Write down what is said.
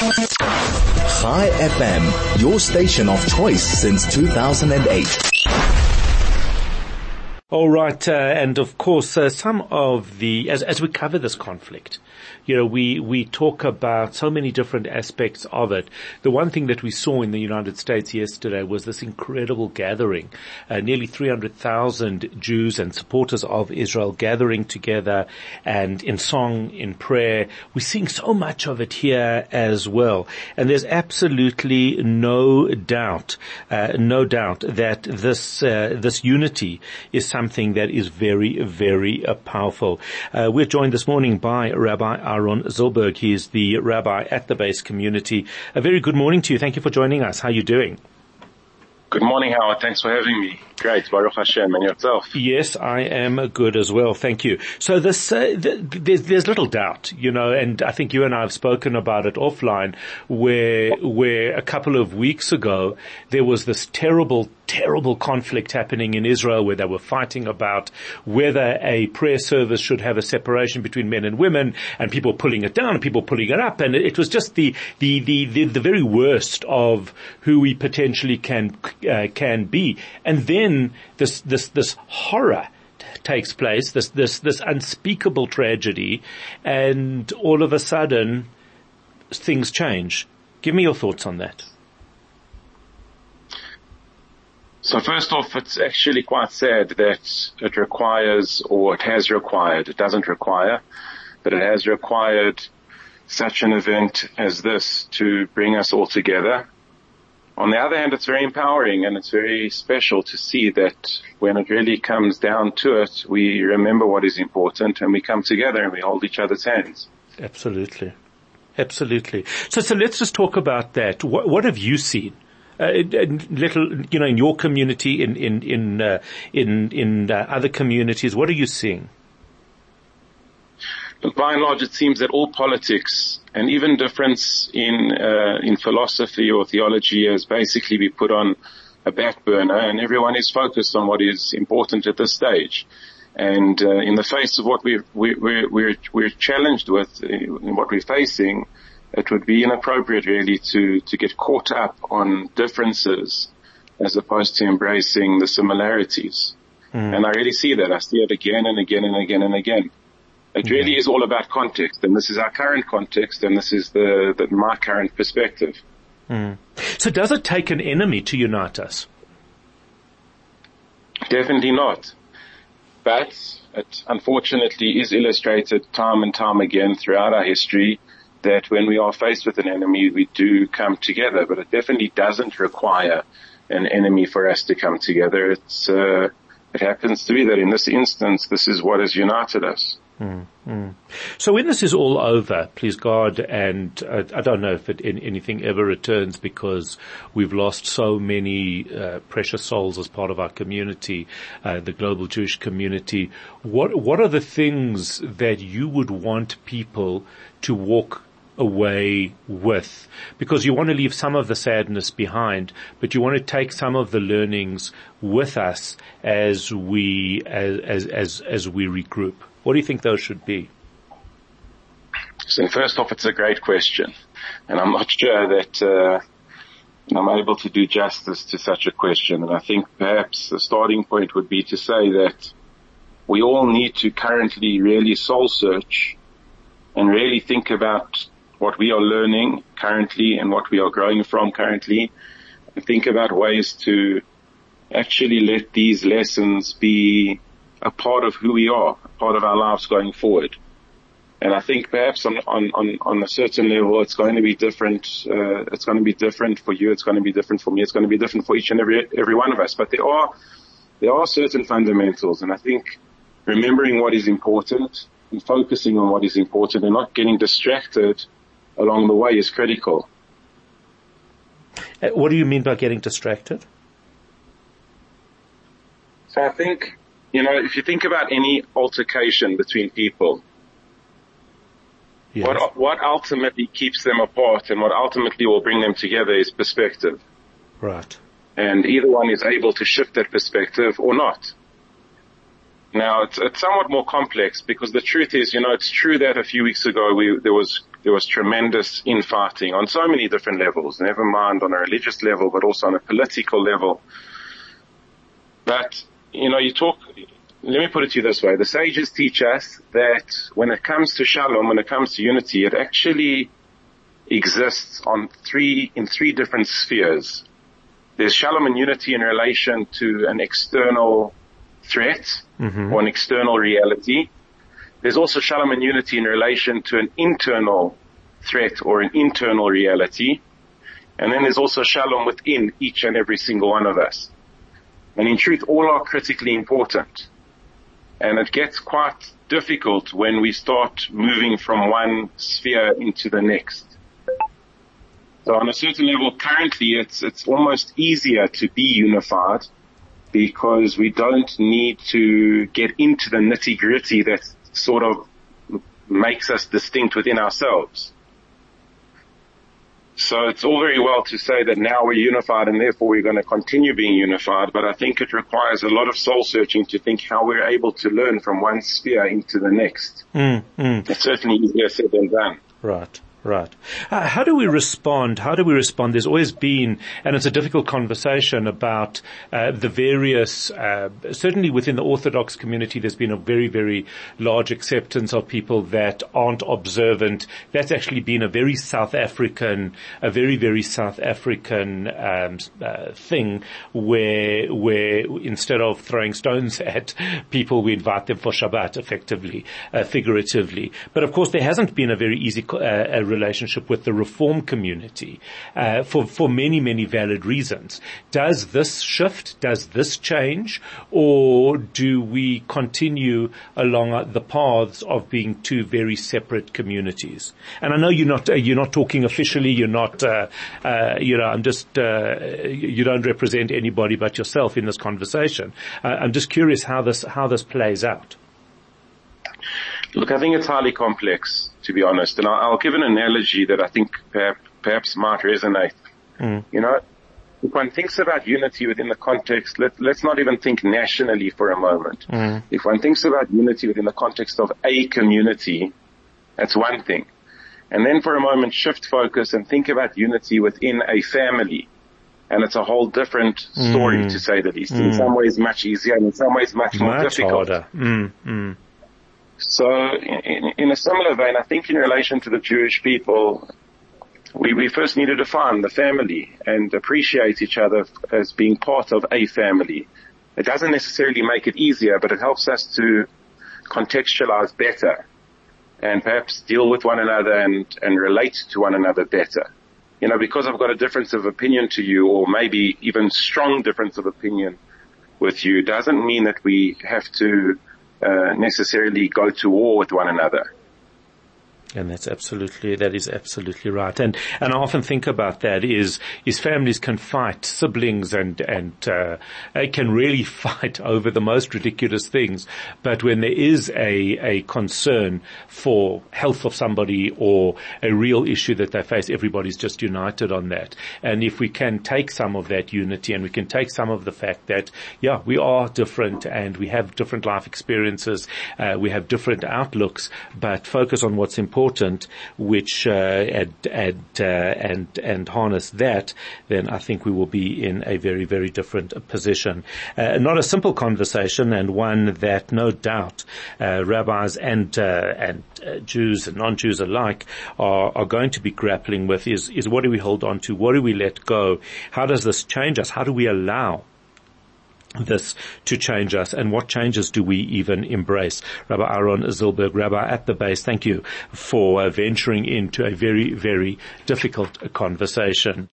Chai FM, your station of choice since 2008. All right, uh, and of course, uh, some of the as as we cover this conflict, you know, we we talk about so many different aspects of it. The one thing that we saw in the United States yesterday was this incredible gathering, uh, nearly three hundred thousand Jews and supporters of Israel gathering together and in song, in prayer. We're seeing so much of it here as well, and there's absolutely no doubt, uh, no doubt that this uh, this unity is something that is very, very uh, powerful. Uh, we're joined this morning by Rabbi Aaron Zulberg. He is the rabbi at the base community. A very good morning to you. Thank you for joining us. How are you doing? Good morning, Howard. Thanks for having me. Great. Baruch Hashem. And yourself? Yes, I am good as well. Thank you. So this, uh, th- there's, there's little doubt, you know, and I think you and I have spoken about it offline where, where a couple of weeks ago there was this terrible, terrible conflict happening in Israel where they were fighting about whether a prayer service should have a separation between men and women and people pulling it down and people pulling it up. And it was just the, the, the, the, the very worst of who we potentially can, uh, can be. And then this, this, this horror takes place, this, this, this unspeakable tragedy, and all of a sudden things change. Give me your thoughts on that. So first off, it's actually quite sad that it requires, or it has required, it doesn't require, but it has required such an event as this to bring us all together on the other hand, it's very empowering and it's very special to see that when it really comes down to it, we remember what is important and we come together and we hold each other's hands. Absolutely. Absolutely. So, so let's just talk about that. What, what have you seen? Uh, little, you know, in your community, in in in uh, in in uh, other communities, what are you seeing? But by and large, it seems that all politics and even difference in uh, in philosophy or theology has basically been put on a back burner, and everyone is focused on what is important at this stage. And uh, in the face of what we're, we're, we're, we're challenged with, uh, what we're facing, it would be inappropriate really to, to get caught up on differences as opposed to embracing the similarities. Mm. And I really see that. I see it again and again and again and again. It really is all about context, and this is our current context, and this is the, the my current perspective. Mm. So, does it take an enemy to unite us? Definitely not. But it unfortunately is illustrated time and time again throughout our history that when we are faced with an enemy, we do come together. But it definitely doesn't require an enemy for us to come together. It's uh, it happens to be that in this instance, this is what has united us. Mm, mm. So when this is all over, please God, and uh, I don't know if it, in, anything ever returns because we've lost so many uh, precious souls as part of our community, uh, the global Jewish community. What what are the things that you would want people to walk away with because you want to leave some of the sadness behind, but you want to take some of the learnings with us as we, as, as, as, we regroup. What do you think those should be? So first off, it's a great question and I'm not sure that, uh, I'm able to do justice to such a question. And I think perhaps the starting point would be to say that we all need to currently really soul search and really think about what we are learning currently and what we are growing from currently and think about ways to actually let these lessons be a part of who we are, a part of our lives going forward. And I think perhaps on, on, on, on a certain level, it's going to be different. Uh, it's going to be different for you. It's going to be different for me. It's going to be different for each and every, every one of us. But there are, there are certain fundamentals. And I think remembering what is important and focusing on what is important and not getting distracted along the way is critical. Uh, what do you mean by getting distracted? So I think, you know, if you think about any altercation between people, yes. what, what ultimately keeps them apart and what ultimately will bring them together is perspective. Right. And either one is able to shift that perspective or not. Now it's, it's somewhat more complex because the truth is, you know, it's true that a few weeks ago we, there was, there was tremendous infighting on so many different levels, never mind on a religious level, but also on a political level. But, you know, you talk, let me put it to you this way. The sages teach us that when it comes to shalom, when it comes to unity, it actually exists on three, in three different spheres. There's shalom and unity in relation to an external threat mm-hmm. or an external reality. There's also shalom and unity in relation to an internal threat or an internal reality. And then there's also shalom within each and every single one of us. And in truth, all are critically important. And it gets quite difficult when we start moving from one sphere into the next. So on a certain level, currently it's, it's almost easier to be unified because we don't need to get into the nitty gritty that sort of makes us distinct within ourselves. So it's all very well to say that now we're unified and therefore we're going to continue being unified, but I think it requires a lot of soul searching to think how we're able to learn from one sphere into the next. Mm, mm. It's certainly easier said than done. Right. Right. Uh, how do we respond? How do we respond? There's always been, and it's a difficult conversation about uh, the various. Uh, certainly within the Orthodox community, there's been a very, very large acceptance of people that aren't observant. That's actually been a very South African, a very, very South African um, uh, thing, where where instead of throwing stones at people, we invite them for Shabbat, effectively, uh, figuratively. But of course, there hasn't been a very easy uh, relationship with the reform community uh, for for many many valid reasons. Does this shift? Does this change, or do we continue along the paths of being two very separate communities? And I know you're not uh, you're not talking officially. You're not uh, uh you know I'm just uh, you don't represent anybody but yourself in this conversation. Uh, I'm just curious how this how this plays out. Look, I think it's highly complex, to be honest. And I'll, I'll give an analogy that I think perhaps, perhaps might resonate. Mm. You know, if one thinks about unity within the context, let, us not even think nationally for a moment. Mm. If one thinks about unity within the context of a community, that's one thing. And then for a moment shift focus and think about unity within a family. And it's a whole different story mm. to say the least. In mm. some ways much easier and in some ways much, much more difficult. Harder. So in, in, a similar vein, I think in relation to the Jewish people, we, we first need to define the family and appreciate each other as being part of a family. It doesn't necessarily make it easier, but it helps us to contextualize better and perhaps deal with one another and, and relate to one another better. You know, because I've got a difference of opinion to you or maybe even strong difference of opinion with you doesn't mean that we have to uh, necessarily go to war with one another. And that's absolutely, that is absolutely right. And, and I often think about that is, is families can fight, siblings and, and, uh, can really fight over the most ridiculous things. But when there is a, a concern for health of somebody or a real issue that they face, everybody's just united on that. And if we can take some of that unity and we can take some of the fact that, yeah, we are different and we have different life experiences, uh, we have different outlooks, but focus on what's important important, which uh, add, add, uh, and and harness that, then I think we will be in a very very different position. Uh, not a simple conversation, and one that no doubt uh, rabbis and uh, and uh, Jews and non-Jews alike are are going to be grappling with is is what do we hold on to? What do we let go? How does this change us? How do we allow this to change us and what changes do we even embrace? Rabbi Aaron Zulberg, Rabbi at the base, thank you for uh, venturing into a very, very difficult conversation.